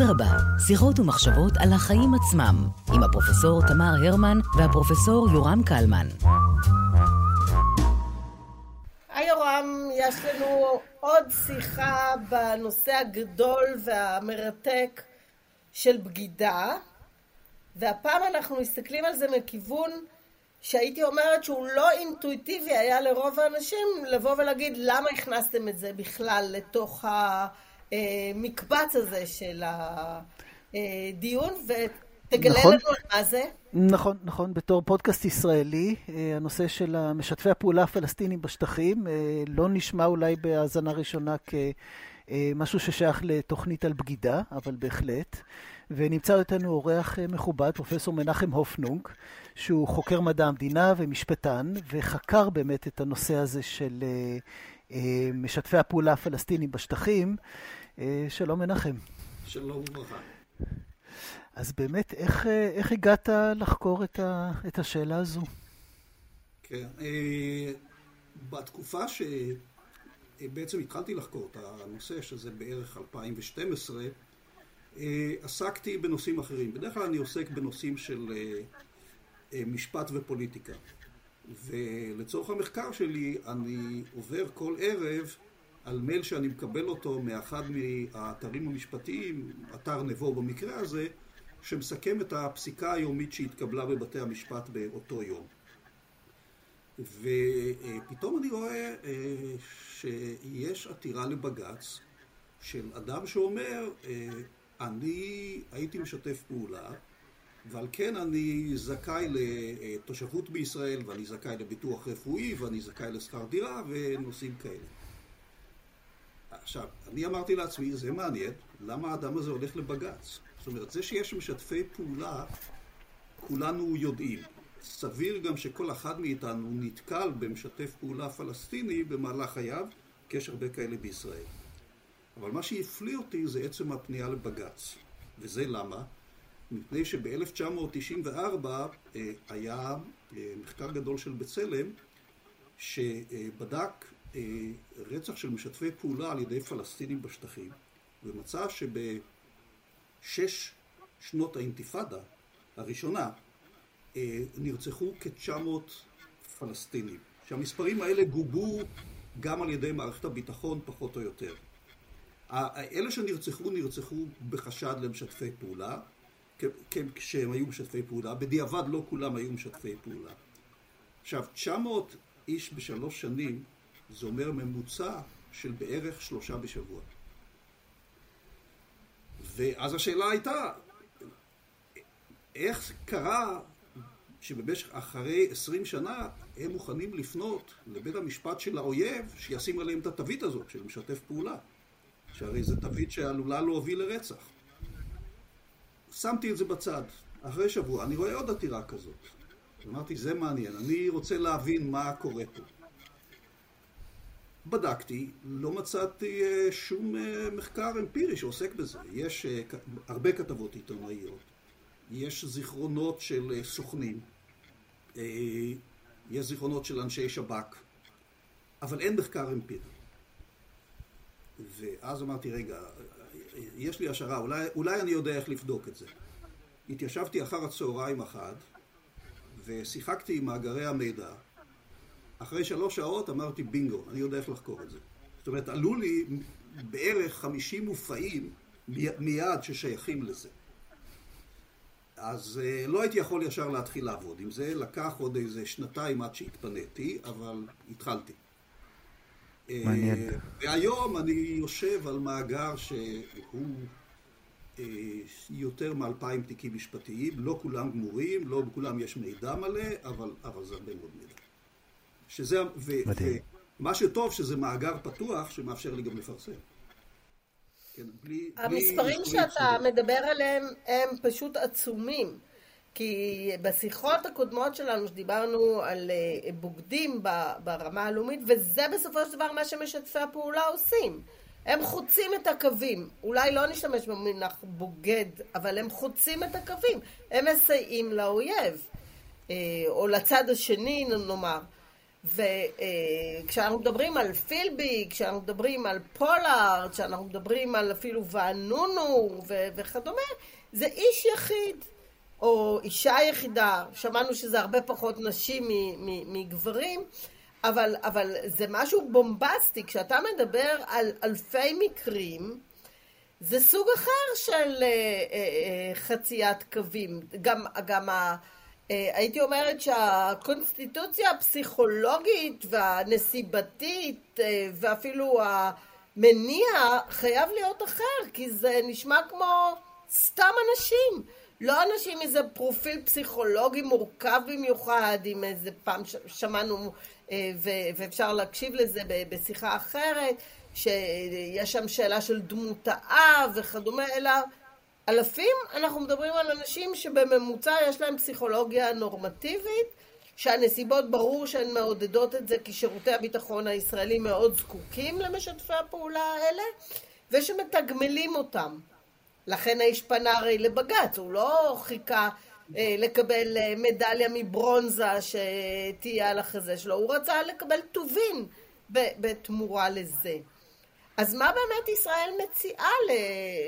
אדרבה, שיחות ומחשבות על החיים עצמם, עם הפרופסור תמר הרמן והפרופסור יורם קלמן. היי יורם, יש לנו עוד שיחה בנושא הגדול והמרתק של בגידה, והפעם אנחנו מסתכלים על זה מכיוון שהייתי אומרת שהוא לא אינטואיטיבי היה לרוב האנשים לבוא ולהגיד למה הכנסתם את זה בכלל לתוך המקבץ הזה של הדיון ותגלה נכון, לנו מה זה. נכון, נכון, בתור פודקאסט ישראלי, הנושא של משתפי הפעולה הפלסטינים בשטחים לא נשמע אולי בהאזנה ראשונה כמשהו ששייך לתוכנית על בגידה, אבל בהחלט. ונמצא איתנו אורח מכובד, פרופסור מנחם הופנונג, שהוא חוקר מדע המדינה ומשפטן, וחקר באמת את הנושא הזה של אה, משתפי הפעולה הפלסטינים בשטחים. אה, שלום מנחם. שלום וברכה. אז באמת, איך, איך הגעת לחקור את, ה, את השאלה הזו? כן, אה, בתקופה שבעצם התחלתי לחקור את הנושא, שזה בערך 2012, עסקתי בנושאים אחרים. בדרך כלל אני עוסק בנושאים של אה, משפט ופוליטיקה. ולצורך המחקר שלי אני עובר כל ערב על מייל שאני מקבל אותו מאחד מהאתרים המשפטתיים, אתר נבו במקרה הזה, שמסכם את הפסיקה היומית שהתקבלה בבתי המשפט באותו יום. ופתאום אני רואה אה, שיש עתירה לבג"ץ של אדם שאומר, אה, אני הייתי משתף פעולה ועל כן אני זכאי לתושבות בישראל, ואני זכאי לביטוח רפואי, ואני זכאי לשכר דירה, ונושאים כאלה. עכשיו, אני אמרתי לעצמי, זה מעניין, למה האדם הזה הולך לבג"ץ? זאת אומרת, זה שיש משתפי פעולה, כולנו יודעים. סביר גם שכל אחד מאיתנו נתקל במשתף פעולה פלסטיני במהלך חייו, כי יש הרבה כאלה בישראל. אבל מה שהפליא אותי זה עצם הפנייה לבג"ץ. וזה למה? מפני שב-1994 אה, היה אה, מחקר גדול של בצלם שבדק אה, רצח של משתפי פעולה על ידי פלסטינים בשטחים ומצא שבשש שנות האינתיפאדה הראשונה נרצחו כ-900 פלסטינים שהמספרים האלה גובו גם על ידי מערכת הביטחון פחות או יותר. אלה שנרצחו נרצחו בחשד למשתפי פעולה כשהם היו משתפי פעולה, בדיעבד לא כולם היו משתפי פעולה. עכשיו, 900 איש בשלוש שנים, זה אומר ממוצע של בערך שלושה בשבוע. ואז השאלה הייתה, איך קרה שבמשך, אחרי עשרים שנה, הם מוכנים לפנות לבית המשפט של האויב שישים עליהם את התווית הזאת של משתף פעולה? שהרי זו תווית שעלולה להוביל לרצח. שמתי את זה בצד. אחרי שבוע, אני רואה עוד עתירה כזאת. אמרתי, זה מעניין, אני רוצה להבין מה קורה פה. בדקתי, לא מצאתי אה, שום אה, מחקר אמפירי שעוסק בזה. יש אה, הרבה כתבות עיתונאיות, יש זיכרונות של סוכנים, יש זיכרונות של אנשי שב"כ, אבל אין מחקר אמפירי. ואז אמרתי, רגע, יש לי השערה, אולי, אולי אני יודע איך לבדוק את זה. התיישבתי אחר הצהריים אחד, ושיחקתי עם מאגרי המידע. אחרי שלוש שעות אמרתי בינגו, אני יודע איך לחקור את זה. זאת אומרת, עלו לי בערך חמישים מופעים מיד ששייכים לזה. אז uh, לא הייתי יכול ישר להתחיל לעבוד עם זה, לקח עוד איזה שנתיים עד שהתפניתי, אבל התחלתי. מעניין. והיום אני יושב על מאגר שהוא אה, יותר מאלפיים תיקים משפטיים, לא כולם גמורים, לא בכולם יש מידע מלא, אבל, אבל זה הרבה מאוד מידע. שזה, ו, ומה שטוב שזה מאגר פתוח שמאפשר לי גם לפרסם. כן, בלי, המספרים בלי שאתה מדבר עליהם הם פשוט עצומים. כי בשיחות הקודמות שלנו שדיברנו על אה, בוגדים ברמה הלאומית וזה בסופו של דבר מה שמשתפי הפעולה עושים. הם חוצים את הקווים. אולי לא נשתמש במונח בוגד אבל הם חוצים את הקווים. הם מסייעים לאויב אה, או לצד השני נאמר. וכשאנחנו מדברים על פילבי, כשאנחנו מדברים על פולארד, כשאנחנו מדברים על אפילו ואנונו וכדומה, זה איש יחיד. או אישה יחידה, שמענו שזה הרבה פחות נשים מגברים, אבל, אבל זה משהו בומבסטי, כשאתה מדבר על אלפי מקרים, זה סוג אחר של אה, אה, אה, חציית קווים. גם, גם ה, הייתי אומרת שהקונסטיטוציה הפסיכולוגית והנסיבתית ואפילו המניע חייב להיות אחר, כי זה נשמע כמו סתם אנשים. לא אנשים עם איזה פרופיל פסיכולוגי מורכב במיוחד, עם איזה פעם שמענו, אה, ואפשר להקשיב לזה בשיחה אחרת, שיש שם שאלה של דמות האב וכדומה, אלא אלפים, אנחנו מדברים על אנשים שבממוצע יש להם פסיכולוגיה נורמטיבית, שהנסיבות ברור שהן מעודדות את זה כי שירותי הביטחון הישראלים מאוד זקוקים למשתפי הפעולה האלה, ושמתגמלים אותם. לכן האיש פנה הרי לבג"ץ, הוא לא חיכה אה, לקבל אה, מדליה מברונזה שתהיה על החזה שלו, הוא רצה לקבל טובין בתמורה לזה. אז מה באמת ישראל מציעה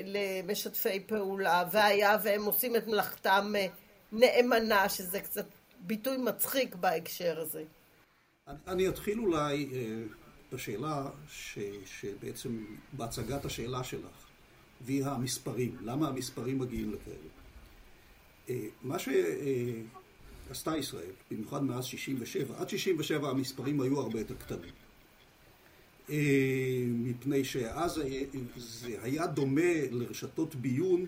למשתפי פעולה, והיה והם עושים את מלאכתם אה, נאמנה, שזה קצת ביטוי מצחיק בהקשר הזה? אני, אתחיל אולי אה, בשאלה ש, שבעצם, בהצגת השאלה שלך. והיא המספרים. למה המספרים מגיעים לכאלה? אה, מה שעשתה ישראל, במיוחד מאז 67', עד 67' המספרים היו הרבה יותר קטנים. אה, מפני שאז זה היה דומה לרשתות ביון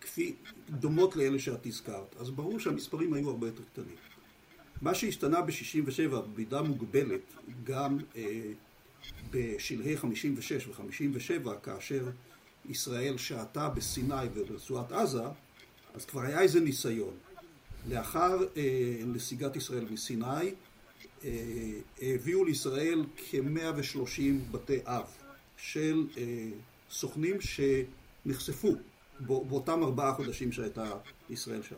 כפי, דומות לאלה שאת הזכרת, אז ברור שהמספרים היו הרבה יותר קטנים. מה שהשתנה ב-67' במידה מוגבלת, גם אה, בשלהי 56' ו-57' כאשר ישראל שהתה בסיני וברצועת עזה, אז כבר היה איזה ניסיון. לאחר אה, נסיגת ישראל מסיני, אה, הביאו לישראל כ-130 בתי אב של אה, סוכנים שנחשפו באותם ארבעה חודשים שהייתה ישראל שם.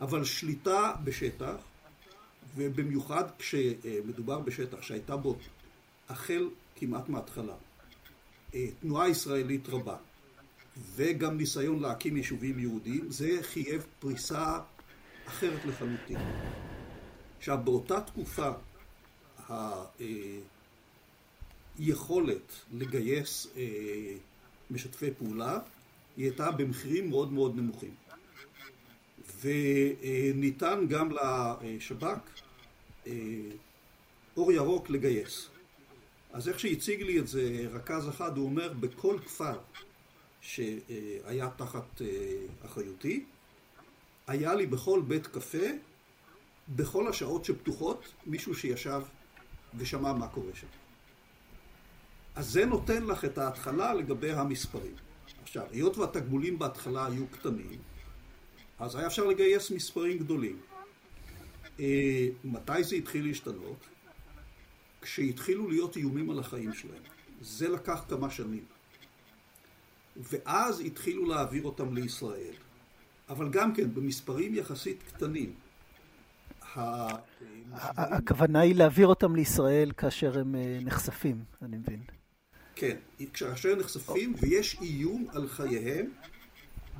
אבל שליטה בשטח, ובמיוחד כשמדובר בשטח שהייתה בו החל כמעט מההתחלה, תנועה ישראלית רבה וגם ניסיון להקים יישובים יהודיים, זה חייב פריסה אחרת לחלוטין. עכשיו, באותה תקופה היכולת לגייס אה, משתפי פעולה היא הייתה במחירים מאוד מאוד נמוכים. וניתן גם לשב"כ אה, אור ירוק לגייס. אז איך שהציג לי את זה רכז אחד, הוא אומר, בכל כפר שהיה תחת אה, אחריותי, היה לי בכל בית קפה, בכל השעות שפתוחות, מישהו שישב ושמע מה קורה שם. אז זה נותן לך את ההתחלה לגבי המספרים. עכשיו, היות והתגמולים בהתחלה היו קטנים, אז היה אפשר לגייס מספרים גדולים. אה, מתי זה התחיל להשתנות? כשהתחילו להיות איומים על החיים שלהם. זה לקח כמה שנים. ואז התחילו להעביר אותם לישראל. אבל גם כן, במספרים יחסית קטנים. הכוונה היא להעביר אותם לישראל כאשר הם אה, נחשפים, אני מבין. כן, כאשר הם נחשפים ויש איום על חייהם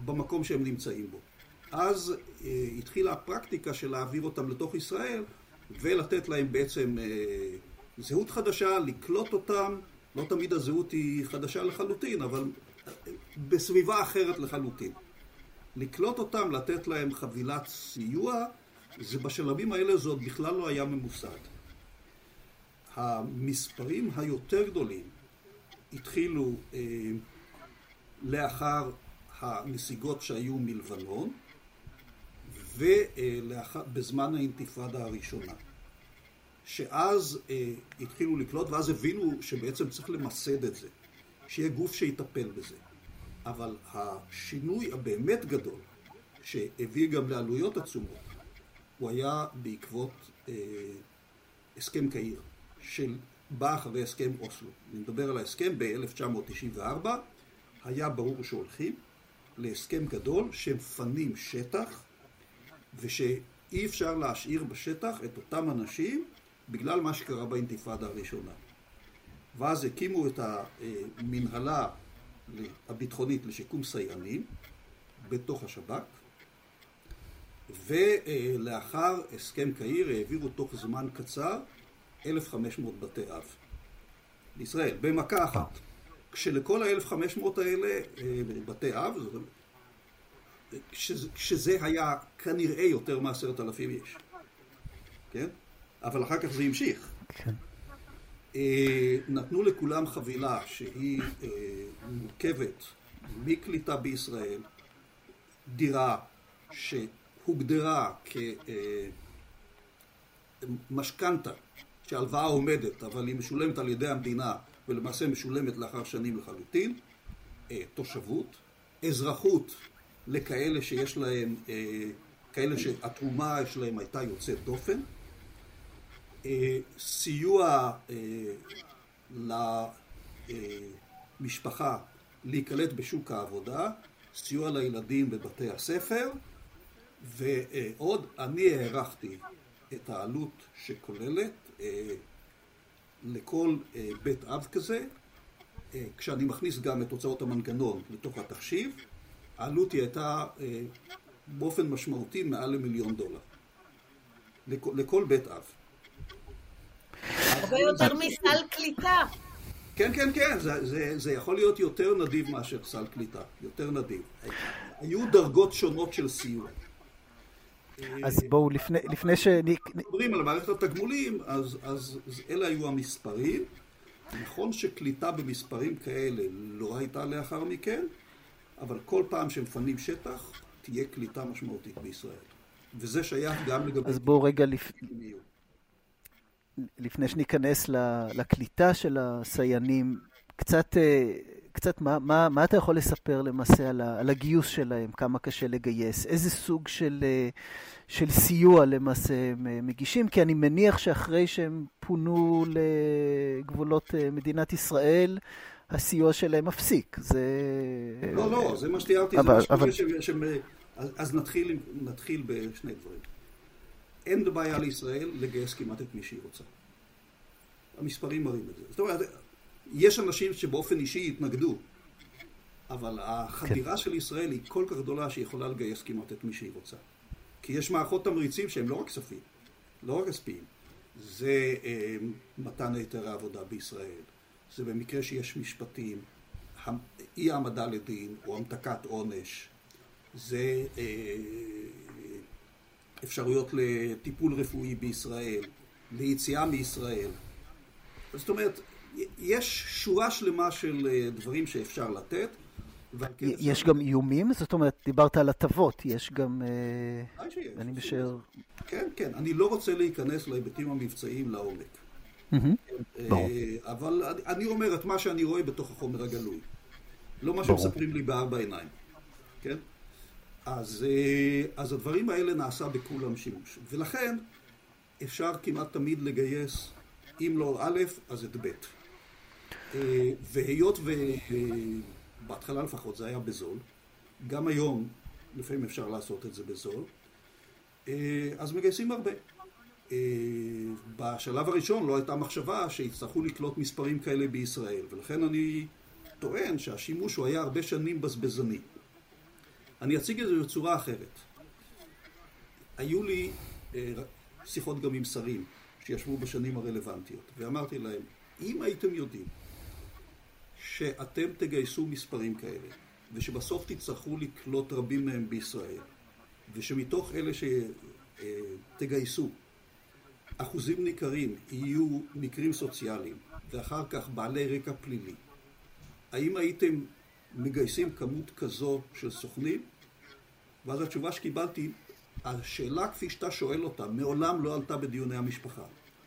במקום שהם נמצאים בו. אז אה, התחילה הפרקטיקה של להעביר אותם לתוך ישראל ולתת להם בעצם אה, זהות חדשה, לקלוט אותם, לא תמיד הזהות היא חדשה לחלוטין, אבל בסביבה אחרת לחלוטין. לקלוט אותם, לתת להם חבילת סיוע, זה בשלבים האלה זה עוד בכלל לא היה ממוסד. המספרים היותר גדולים התחילו אה, לאחר הנסיגות שהיו מלבנון ובזמן האינתיפאדה הראשונה. שאז אה, התחילו לקלוט, ואז הבינו שבעצם צריך למסד את זה, שיהיה גוף שיטפל בזה. אבל השינוי הבאמת גדול, שהביא גם לעלויות עצומות, הוא היה בעקבות אה, הסכם קהיר, של בא אחרי הסכם אוסלו. אני מדבר על ההסכם ב-1994, היה ברור שהולכים להסכם גדול שמפנים שטח ושאי אפשר להשאיר בשטח את אותם אנשים בגלל מה שקרה באינתיפאדה הראשונה. ואז הקימו את המנהלה הביטחונית לשיקום סייענים בתוך השב"כ, ולאחר הסכם קהיר העבירו תוך זמן קצר 1,500 בתי אב לישראל, במכה אחת. כשלכל ה-1,500 האלה אה, בתי אב, שזה היה כנראה יותר מעשרת אלפים איש, כן? אבל אחר כך זה המשיך. כן. אה, נתנו לכולם חבילה שהיא אה, מורכבת מקליטה בישראל, דירה שהוגדרה כמשכנתה, שהלוואה עומדת, אבל היא משולמת על ידי המדינה ולמעשה משולמת לאחר שנים לחלוטין, אה, תושבות, אזרחות לכאלה שיש להם, כאלה שהתרומה שלהם הייתה יוצאת דופן, אה, סיוע אה, למשפחה להיקלט בשוק העבודה, סיוע לילדים בבתי הספר, ועוד אני הערכתי את העלות שכוללת אה, לכל בית אב כזה, כשאני מכניס גם את הוצאות המנגנון לתוך התחשיב, העלות היא הייתה באופן משמעותי מעל למיליון דולר. לכל בית אב. הרבה יותר מסל קליטה. כן, כן, כן, זה, זה, זה יכול להיות יותר נדיב מאשר סל קליטה, יותר נדיב. היו דרגות שונות של סיוע. אז בואו, לפני, לפני ש... מדברים על מערכת התגמולים, אז, אז, אז אלה היו המספרים. נכון שקליטה במספרים כאלה לא הייתה לאחר מכן, אבל כל פעם שמפנים שטח, תהיה קליטה משמעותית בישראל. וזה שייך גם לגבי... אז בואו רגע לפני... לפני שניכנס לקליטה של הסיינים, קצת, אה, קצת מה, מה, מה אתה יכול לספר למעשה על, על הגיוס שלהם, כמה קשה לגייס, איזה סוג של, אה, של סיוע למעשה הם אה, מגישים? כי אני מניח שאחרי שהם פונו לגבולות מדינת ישראל, הסיוע שלהם מפסיק. זה... לא, לא, זה מה שתיארתי, אבל, זה מה שקורה ש... ש... אז, אז נתחיל, נתחיל בשני דברים. אין בעיה לישראל לגייס כמעט את מי שהיא רוצה. המספרים מראים את זה. זאת אומרת, יש אנשים שבאופן אישי יתנגדו, אבל החדירה כן. של ישראל היא כל כך גדולה שהיא יכולה לגייס כמעט את מי שהיא רוצה. כי יש מערכות תמריצים שהם לא רק כספים, לא רק כספיים. זה אה, מתן היתר העבודה בישראל, זה במקרה שיש משפטים, אי העמדה לדין או המתקת עונש, זה אה, אפשרויות לטיפול רפואי בישראל, ליציאה מישראל. זאת אומרת, יש שורה שלמה של אה, דברים שאפשר לתת. כן יש. גם איומים? זאת אומרת, דיברת על הטבות, יש גם... אה, אני משער... כן, כן. אני לא רוצה להיכנס להיבטים המבצעיים לעומק. אה, אבל אני אומר את מה שאני רואה בתוך החומר הגלוי. לא מה שמספרים לי בארבע עיניים. כן? אז, אה, אז הדברים האלה נעשה בכולם שימוש. ולכן אפשר כמעט תמיד לגייס, אם לא א', אז את ב'. אה, והיות ובהתחלה לפחות זה היה בזול, גם היום לפעמים אפשר לעשות את זה בזול, אה, אז מגייסים הרבה. בשלב הראשון לא הייתה מחשבה שיצטרכו לקלוט מספרים כאלה בישראל, ולכן אני טוען שהשימוש הוא היה הרבה שנים בזבזני. אני אציג את זה בצורה אחרת. היו לי אה, שיחות גם עם שרים שישבו בשנים הרלוונטיות, ואמרתי להם, אם הייתם יודעים שאתם תגייסו מספרים כאלה, ושבסוף תצטרכו לקלוט רבים מהם בישראל, ושמתוך אלה שתגייסו, אחוזים ניכרים יהיו מקרים סוציאליים, ואחר כך בעלי רקע פלילי, האם הייתם מגייסים כמות כזו של סוכנים? ואז התשובה שקיבלתי, השאלה כפי שאתה שואל אותה, מעולם לא עלתה בדיוני המשפחה.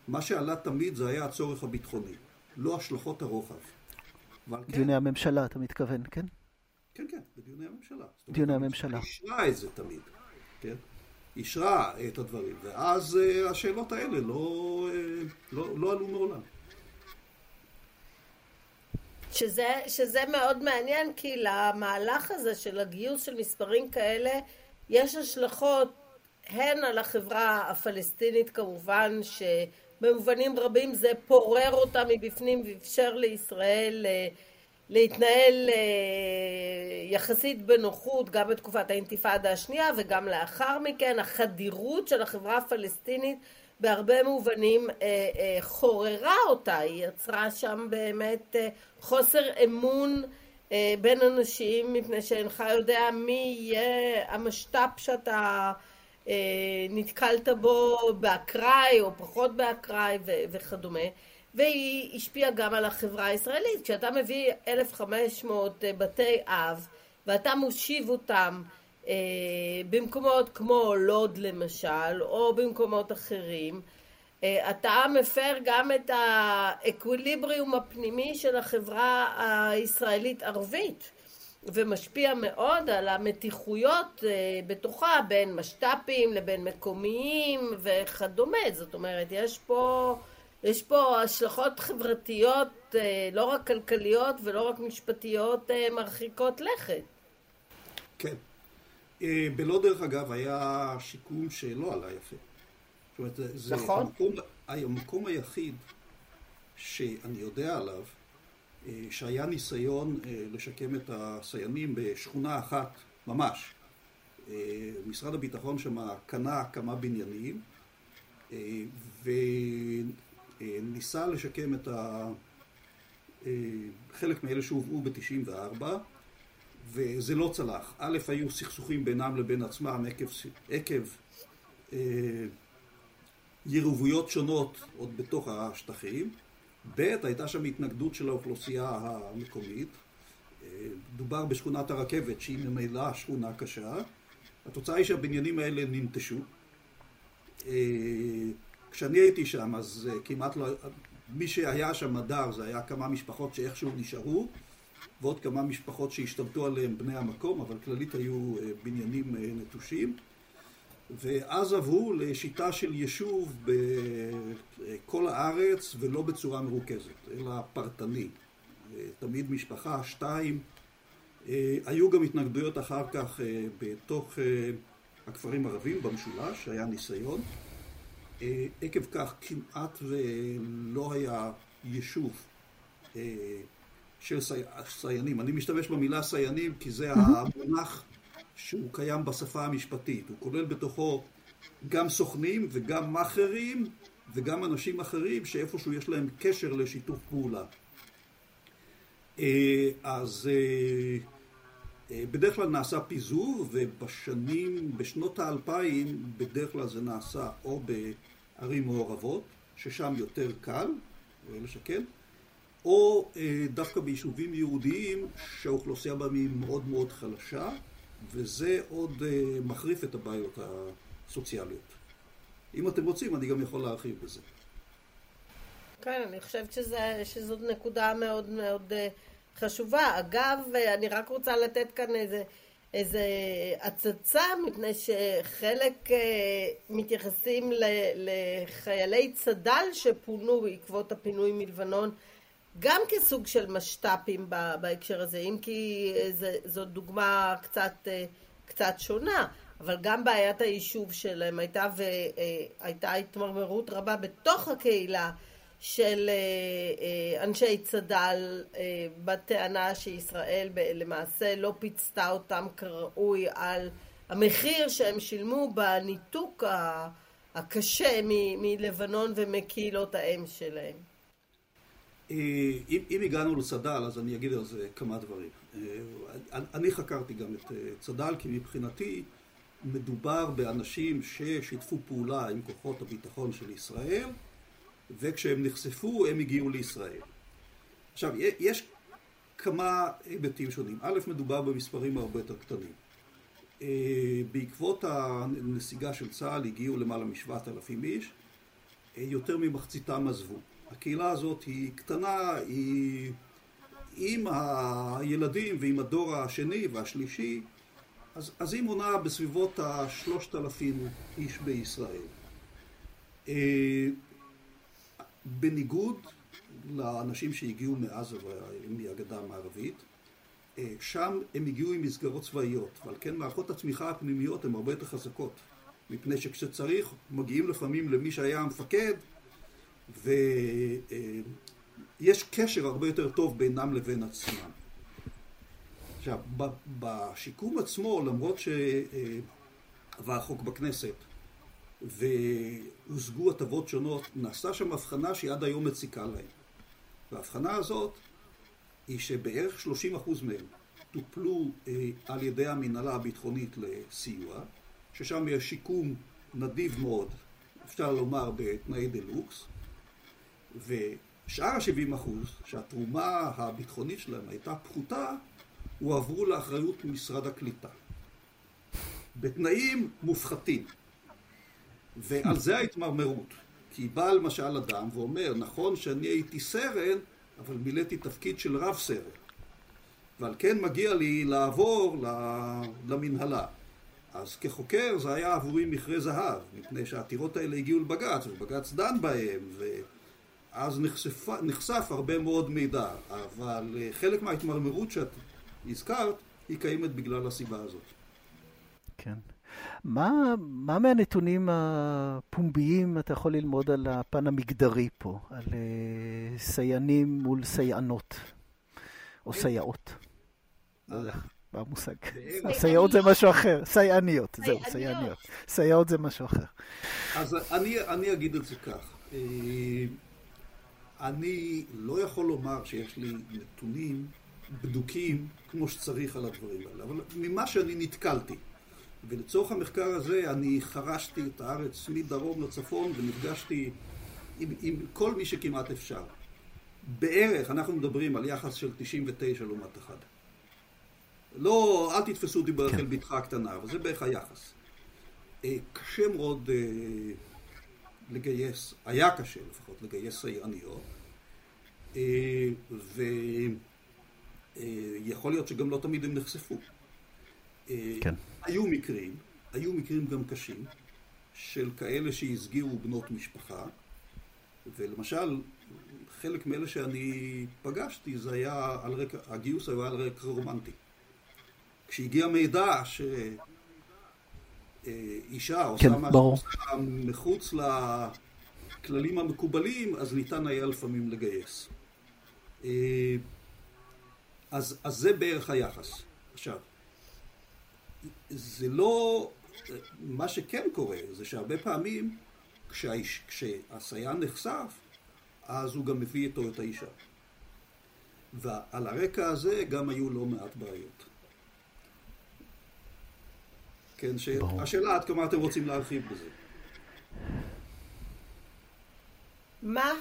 מה שעלה תמיד זה היה הצורך הביטחוני, לא השלכות הרוחב. דיוני כן, הממשלה, אתה מתכוון, כן? כן, כן, בדיוני הממשלה. דיוני הממשלה. אישרה את זה תמיד, כן? אישרה את הדברים, ואז uh, השאלות האלה לא, uh, לא, לא עלו מעולם. שזה, שזה מאוד מעניין, כי למהלך הזה של הגיוס של מספרים כאלה, יש השלכות הן על החברה הפלסטינית כמובן, במובנים רבים זה פורר אותה מבפנים ואפשר לישראל אה, להתנהל אה, יחסית בנוחות גם בתקופת האינתיפאדה השנייה וגם לאחר מכן. החדירות של החברה הפלסטינית בהרבה מובנים חוררה אותה, היא יצרה שם באמת חוסר אמון בין אנשים מפני שאינך יודע מי יהיה המשת"פ שאתה אה, נתקלת בו באקראי או פחות באקראי וכדומה. והיא השפיעה גם על החברה הישראלית. כשאתה מביא 1500 אה, בתי אב ואתה מושיב אותם אה, במקומות כמו לוד למשל או במקומות אחרים אתה מפר גם את האקוויליבריום הפנימי של החברה הישראלית ערבית ומשפיע מאוד על המתיחויות אה, בתוכה בין משת"פים לבין מקומיים וכדומה. זאת אומרת, יש פה, יש פה השלכות חברתיות אה, לא רק כלכליות ולא רק משפטיות אה, מרחיקות לכת. כן. בלא דרך אגב היה שיקום שלא עלה יפה. זאת אומרת, זה נכון. המקום, המקום היחיד שאני יודע עליו אה, שהיה ניסיון אה, לשקם את הסיינים בשכונה אחת ממש. אה, משרד הביטחון שם קנה כמה בניינים וניסה לשקם את ה... חלק מאלה שהובאו ב-94 וזה לא צלח. א', היו סכסוכים בינם לבין עצמם עקב, עקב יריבויות שונות עוד בתוך השטחים ב', הייתה שם התנגדות של האוכלוסייה המקומית. אה, דובר בשכונת הרכבת, שהיא ממילא שכונה קשה. התוצאה היא שהבניינים האלה ננטשו. אה, כשאני הייתי שם, אז אה, כמעט לא... מי שהיה שם מדר זה היה כמה משפחות שאיכשהו נשארו, ועוד כמה משפחות שהשתלטו עליהם בני המקום, אבל כללית היו בניינים נטושים. ואז עברו לשיטה של יישוב בכל הארץ ולא בצורה מרוכזת, אלא פרטני. תמיד משפחה, שתיים. היו גם התנגדויות אחר כך אה, בתוך אה, הכפרים הערבים במשולש, היה ניסיון. אה, עקב כך כמעט ולא היה יישוב של סיינים. אני משתמש במילה סיינים כי זה המונח שהוא קיים בשפה המשפטית. הוא כולל בתוכו גם סוכנים וגם מאכערים וגם אנשים אחרים שאיפשהו יש להם קשר לשיתוף פעולה. אה, אז אה, אה, בדרך כלל נעשה פיזור ובשנים, בשנות האלפיים בדרך כלל זה נעשה או בערים מעורבות, ששם יותר קל לשקם, או דווקא ביישובים יהודיים שהאוכלוסייה בהם היא מאוד מאוד חלשה וזה עוד uh, מחריף את הבעיות הסוציאליות. אם אתם רוצים, אני גם יכול להרחיב בזה. כן, אני חושבת שזה, שזאת נקודה מאוד מאוד uh, חשובה. אגב, אני רק רוצה לתת כאן איזה, איזה הצצה, מפני שחלק מתייחסים לחיילי צד"ל שפונו בעקבות הפינוי מלבנון. גם כסוג של משת"פים בהקשר הזה, אם כי זו דוגמה קצת, אה, קצת שונה, אבל גם בעיית היישוב שלהם הייתה והייתה התמרמרות רבה בתוך הקהילה של אה, אה, אנשי צד"ל בטענה שישראל למעשה לא פיצתה אותם כראוי על המחיר שהם שילמו בניתוק הקשה מלבנון ומקהילות האם שלהם. אה, אם, אם הגענו לצד"ל, אז אני אגיד על זה כמה דברים. אה, אני חקרתי גם את אה, צד"ל, כי מבחינתי מדובר באנשים ששיתפו פעולה עם כוחות הביטחון של ישראל, וכשהם נחשפו הם הגיעו לישראל. עכשיו, יש כמה היבטים שונים. א', מדובר במספרים הרבה יותר קטנים. בעקבות הנסיגה של צה"ל הגיעו למעלה משבעת אלפים איש, יותר ממחציתם עזבו. הקהילה הזאת היא קטנה, היא עם הילדים ועם הדור השני והשלישי, אז, אז היא מונה בסביבות השלושת אלפים איש בישראל. אה, בניגוד לאנשים שהגיעו מעזה ומהגדה המערבית, אה, שם הם הגיעו עם מסגרות צבאיות, ועל כן מערכות הצמיחה הפנימיות הן הרבה יותר חזקות, מפני שכשצריך מגיעים לפעמים למי שהיה המפקד ויש קשר הרבה יותר טוב בינם לבין עצמם. עכשיו, בשיקום עצמו, למרות שעבר החוק בכנסת והושגו הטבות שונות, נעשתה שם הבחנה שהיא עד היום מציקה להם. וההבחנה הזאת היא שבערך 30% מהם טופלו אה, על ידי המנהלה הביטחונית לסיוע, ששם יש שיקום נדיב מאוד, אפשר לומר בתנאי דה לוקס, ושאר ה-70 שהתרומה הביטחונית שלהם הייתה פחותה, הועברו לאחריות משרד הקליטה. בתנאים מופחתים. ועל זה ההתמרמרות. כי בא למשל אדם ואומר, נכון שאני הייתי סרן, אבל מילאתי תפקיד של רב סרן. ועל כן מגיע לי לעבור למנהלה. אז כחוקר זה היה עבורי מכרה זהב, מפני שהעתירות האלה הגיעו לבג"ץ, ובג"ץ דן בהם, ואז נחשף, נחשף הרבה מאוד מידע. אבל אה, חלק מההתמרמרות שאת הזכרת, היא קיימת בגלל הסיבה הזאת. כן. מה, מה מהנתונים הפומביים אתה יכול ללמוד על הפן המגדרי פה, על uh, סייענים מול סייענות, או סייעות? לא יודע, מה המושג? סייעות זה משהו אחר, סייעניות, זהו, סייעניות. סייעות זה משהו אחר. אז אני, אני אגיד את זה כך. אני לא יכול לומר שיש לי נתונים בדוקים כמו שצריך על הדברים האלה, אבל ממה שאני נתקלתי, ולצורך המחקר הזה אני חרשתי את הארץ מדרום לצפון ונפגשתי עם, עם כל מי שכמעט אפשר. בערך אנחנו מדברים על יחס של 99 לעומת 1. לא, אל תתפסו אותי ברחל כן. בתך הקטנה, אבל זה בערך היחס. אה, קשה מאוד אה, לגייס, היה קשה לפחות לגייס סייעניות, אה, ויכול להיות שגם לא תמיד הם נחשפו. כן. היו מקרים, היו מקרים גם קשים, של כאלה שהסגירו בנות משפחה, ולמשל, חלק מאלה שאני פגשתי, זה היה על רקע, הגיוס היה על רקע רומנטי. כשהגיע מידע שאישה עושה כן, משהו מחוץ לכללים המקובלים, אז ניתן היה לפעמים לגייס. אה, אז, אז זה בערך היחס. עכשיו, זה לא... מה שכן קורה זה שהרבה פעמים כשהאיש, כשהסייען נחשף, אז הוא גם מביא איתו את האישה. ועל הרקע הזה גם היו לא מעט בעיות. כן, שהשאלה עד כמה אתם רוצים להרחיב בזה. מה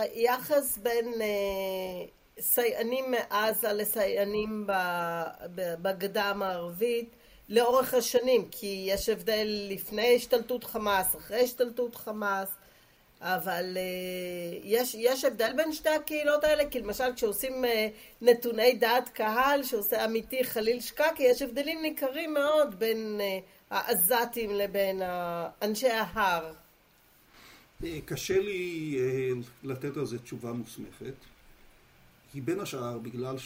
היחס בין אה, סייענים מעזה לסייענים בגדה המערבית לאורך השנים? כי יש הבדל לפני השתלטות חמאס, אחרי השתלטות חמאס, אבל uh, יש, יש הבדל בין שתי הקהילות האלה, כי למשל כשעושים uh, נתוני דעת קהל, שעושה אמיתי חליל שקקי, יש הבדלים ניכרים מאוד בין uh, העזתים לבין אנשי ההר. קשה לי לתת על זה תשובה מוסמכת, כי בין השאר בגלל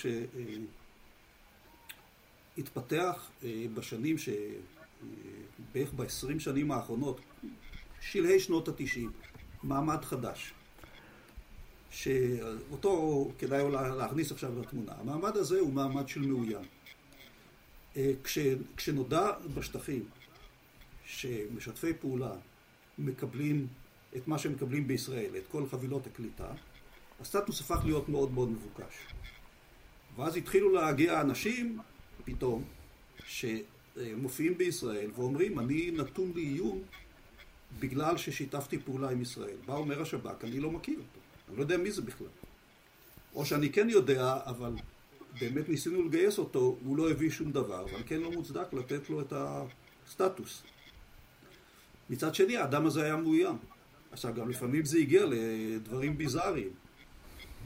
שהתפתח בשנים, ש... בערך ב-20 שנים האחרונות, שלהי שנות התשעים, מעמד חדש, שאותו כדאי להכניס עכשיו לתמונה. המעמד הזה הוא מעמד של מאוים. אה, כש, כשנודע בשטחים שמשתפי פעולה מקבלים את מה שהם מקבלים בישראל, את כל חבילות הקליטה, הסטטוס הפך להיות מאוד מאוד מבוקש. ואז התחילו להגיע אנשים, פתאום, שמופיעים בישראל ואומרים, אני נתון לאיום בגלל ששיתפתי פעולה עם ישראל. בא אומר השב"כ, אני לא מכיר אותו, אני לא יודע מי זה בכלל. או שאני כן יודע, אבל באמת ניסינו לגייס אותו, הוא לא הביא שום דבר, אבל כן לא מוצדק לתת לו את הסטטוס. מצד שני, האדם הזה היה מאוים. עכשיו, גם לפעמים זה הגיע לדברים ביזאריים.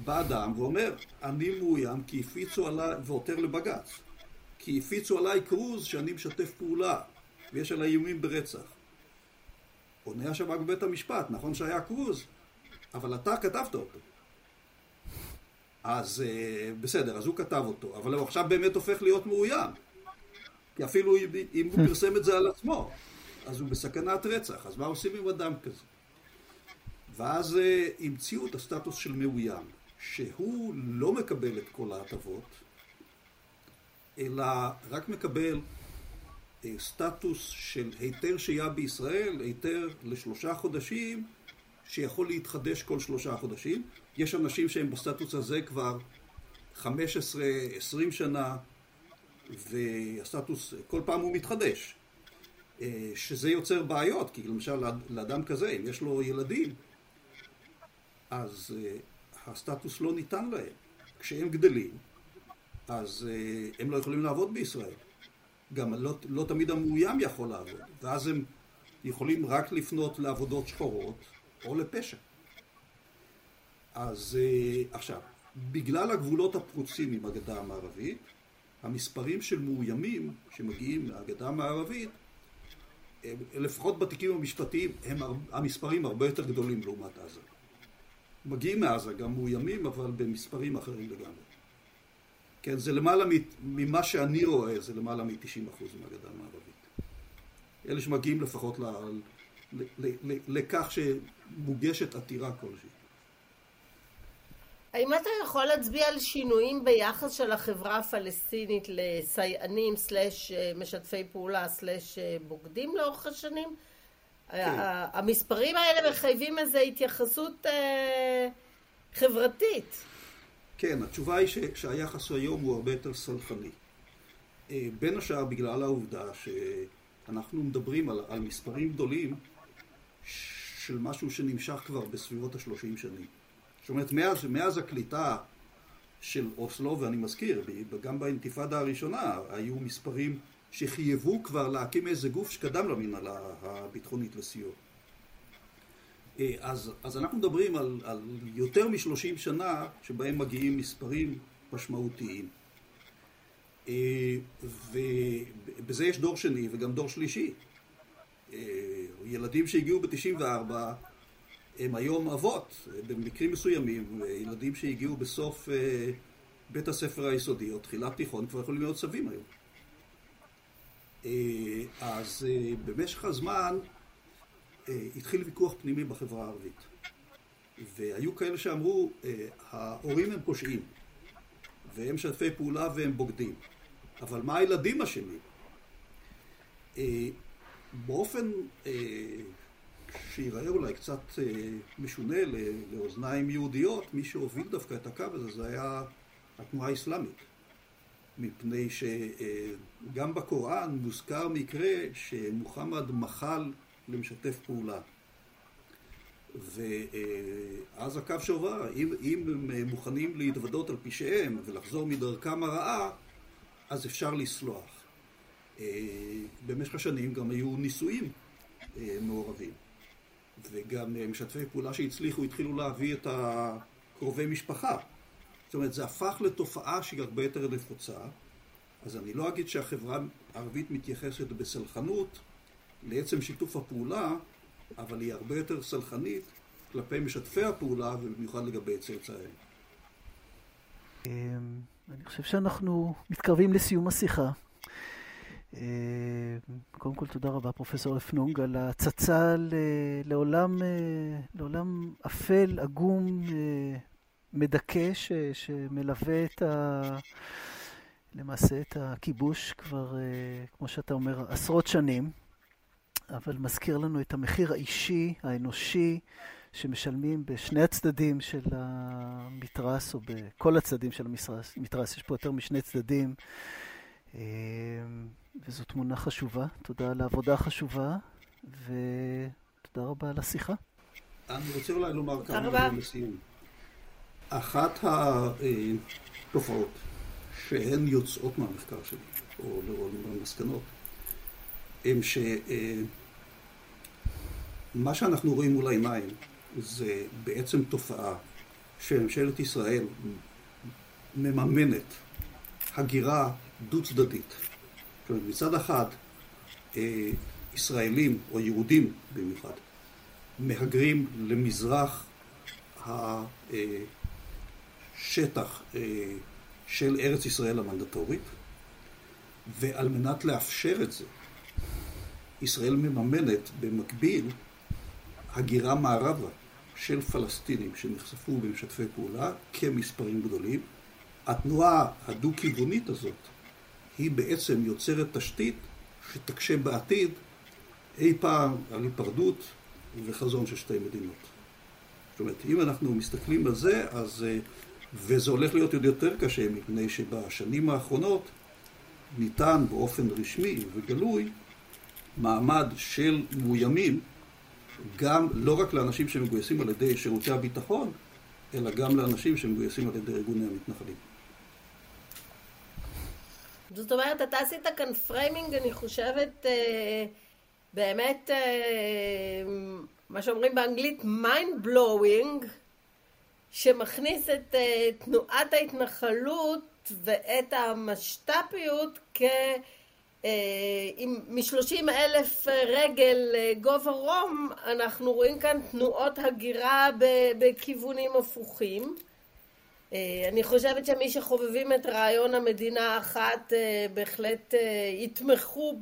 בא אדם ואומר, אני מאוים כי הפיצו עליי, ועותר לבג"ץ, כי הפיצו עליי קרוז שאני משתף פעולה, ויש עליי איומים ברצח. עונה השב"כ בבית המשפט, נכון שהיה קרוז, אבל אתה כתבת אותו. אז אה, בסדר, אז הוא כתב אותו, אבל הוא עכשיו באמת הופך להיות מאוים. כי אפילו אם הוא פרסם את זה על עצמו, אז הוא בסכנת רצח, אז מה עושים עם אדם כזה? ואז אה, המציאו את הסטטוס של מאוים, שהוא לא מקבל את כל ההטבות, אלא רק מקבל סטטוס של היתר שהייה בישראל, היתר לשלושה חודשים, שיכול להתחדש כל שלושה חודשים. יש אנשים שהם בסטטוס הזה כבר 15-20 שנה, והסטטוס כל פעם הוא מתחדש. אה, שזה יוצר בעיות, כי למשל לאדם כזה, אם יש לו ילדים, אז אה, הסטטוס לא ניתן להם. כשהם גדלים, אז אה, הם לא יכולים לעבוד בישראל. גם לא, לא תמיד המאוים יכול לעבוד, ואז הם יכולים רק לפנות לעבודות שחורות או לפשע. אז עכשיו, בגלל הגבולות הפרוצים עם הגדה המערבית, המספרים של מאוימים שמגיעים מהגדה המערבית לפחות בתיקים המשפטיים, הם, המספרים הרבה יותר גדולים לעומת עזה. מגיעים מעזה גם מאוימים, אבל במספרים אחרים לגמרי. כן, זה למעלה ממה שאני רואה, זה למעלה מ-90% מהגדה המערבית. אלה שמגיעים לפחות ל, ל, ל, ל, לכך שמוגשת עתירה כלשהי. האם אתה יכול להצביע על שינויים ביחס של החברה הפלסטינית לסייענים סלאש אה, משתפי פעולה סלאש אה, בוגדים לאורך השנים? כן. המספרים האלה מחייבים איזו התייחסות אה, חברתית. כן, התשובה היא שהיחס היום הוא הרבה יותר סלחני. בין השאר בגלל העובדה שאנחנו מדברים על, על מספרים גדולים של משהו שנמשך כבר בסביבות השלושים שנים. זאת אומרת, מאז, מאז הקליטה של אוסלו, ואני מזכיר, גם באינתיפאדה הראשונה היו מספרים שחייבו כבר להקים איזה גוף שקדם למנהלה הביטחונית לסיוע. אה, אז, אז אנחנו מדברים על, על יותר משלושים שנה שבהם מגיעים מספרים משמעותיים. אה, ובזה יש דור שני וגם דור שלישי. אה, ילדים שהגיעו ב-94 הם היום אבות, במקרים מסוימים, ילדים שהגיעו בסוף בית הספר היסודי או תחילת תיכון כבר יכולים להיות סבים היום. אז במשך הזמן התחיל ויכוח פנימי בחברה הערבית. והיו כאלה שאמרו, ההורים הם פושעים, והם משתפי פעולה והם בוגדים. אבל מה הילדים אשמים? באופן שיראה אולי קצת אה, משונה לאוזניים יהודיות, מי שהוביל דווקא את הקו הזה זה היה התנועה האסלאמית. מפני שגם בקוראן מוזכר מקרה שמוחמד מחל למשתף פעולה. ואז הקו שעובר, אם, אם הם מוכנים להתוודות על פשעיהם ולחזור מדרכם הרעה, אז אפשר לסלוח. אה, במשך השנים גם היו נישואים אה, מעורבים. וגם אה, משתפי פעולה שהצליחו התחילו להביא את הקרובי משפחה. זאת אומרת, זה הפך לתופעה שהיא הרבה יותר נפוצה. אז אני לא אגיד שהחברה הערבית מתייחסת בסלחנות לעצם שיתוף הפעולה, אבל היא הרבה יותר סלחנית כלפי משתפי הפעולה, ובמיוחד לגבי צאצאיהם. אמ, אני חושב שאנחנו מתקרבים לסיום השיחה. אה, קודם כל תודה רבה פרופסור אפנונג על ההצצה לעולם, אה, לעולם אפל, עגום, אה, מדכא, ש, שמלווה את ה... למעשה את הכיבוש כבר, כמו שאתה אומר, עשרות שנים, אבל מזכיר לנו את המחיר האישי, האנושי, שמשלמים בשני הצדדים של המתרס, או בכל הצדדים של המתרס, יש פה יותר משני צדדים. וזו תמונה חשובה. תודה על העבודה החשובה, ותודה רבה על השיחה. אני רוצה אולי לומר כמה דברים לסיום. אחת התופעות שהן יוצאות מהמחקר שלי, או מהמסקנות, הן שמה שאנחנו רואים מול העיניים זה בעצם תופעה שממשלת ישראל מממנת הגירה דו-צדדית. זאת אומרת, מצד אחד, אה, ישראלים, או יהודים במיוחד, מהגרים למזרח השטח אה, של ארץ ישראל המנדטורית, ועל מנת לאפשר את זה, ישראל מממנת במקביל הגירה מערבה של פלסטינים שנחשפו במשתפי פעולה כמספרים גדולים. התנועה הדו-כיוונית הזאת היא בעצם יוצרת תשתית שתקשה בעתיד אי פעם על היפרדות וחזון של שתי מדינות. זאת אומרת, אם אנחנו מסתכלים על זה, אז... אה, וזה הולך להיות עוד יותר קשה, מפני שבשנים האחרונות ניתן באופן רשמי וגלוי מעמד של מאוימים גם לא רק לאנשים שמגויסים על ידי שירותי הביטחון, אלא גם לאנשים שמגויסים על ידי ארגוני המתנחלים. זאת אומרת, אתה עשית כאן framing, אני חושבת, אה, באמת, אה, מה שאומרים באנגלית, mind blowing, שמכניס את אה, תנועת ההתנחלות ואת המשת"פיות כ... מ-30 אלף רגל גובה רום, אנחנו רואים כאן תנועות הגירה בכיוונים הפוכים. אני חושבת שמי שחובבים את רעיון המדינה האחת בהחלט יתמכו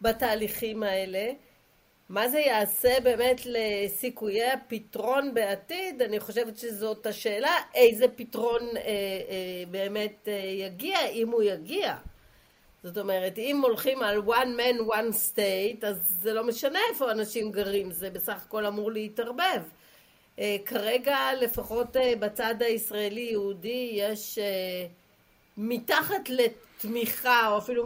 בתהליכים האלה. מה זה יעשה באמת לסיכויי הפתרון בעתיד? אני חושבת שזאת השאלה, איזה פתרון אה, אה, באמת אה, יגיע, אם הוא יגיע. זאת אומרת, אם הולכים על one man one state, אז זה לא משנה איפה אנשים גרים, זה בסך הכל אמור להתערבב. אה, כרגע, לפחות אה, בצד הישראלי-יהודי, יש אה, מתחת לתמיכה, או אפילו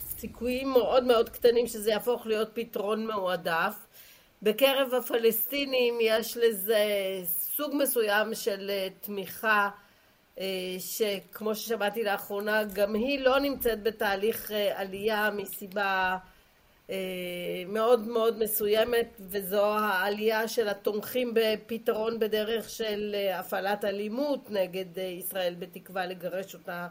סיכויים מאוד מאוד קטנים שזה יהפוך להיות פתרון מועדף. בקרב הפלסטינים יש לזה סוג מסוים של תמיכה שכמו ששמעתי לאחרונה גם היא לא נמצאת בתהליך אה, עלייה מסיבה מאוד מאוד מסוימת וזו העלייה של התומכים בפתרון בדרך של הפעלת אלימות נגד ישראל בתקווה לגרש אותה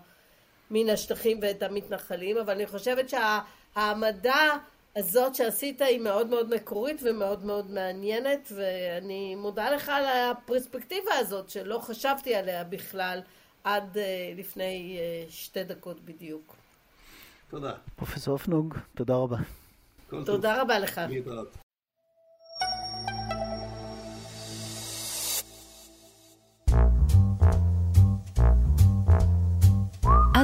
מן השטחים ואת המתנחלים, אבל אני חושבת שהעמדה הזאת שעשית היא מאוד מאוד מקורית ומאוד מאוד מעניינת, ואני מודה לך על הפרספקטיבה הזאת שלא חשבתי עליה בכלל עד אה, לפני אה, שתי דקות בדיוק. תודה. פרופסור אופנוג, תודה רבה. תודה רבה לך.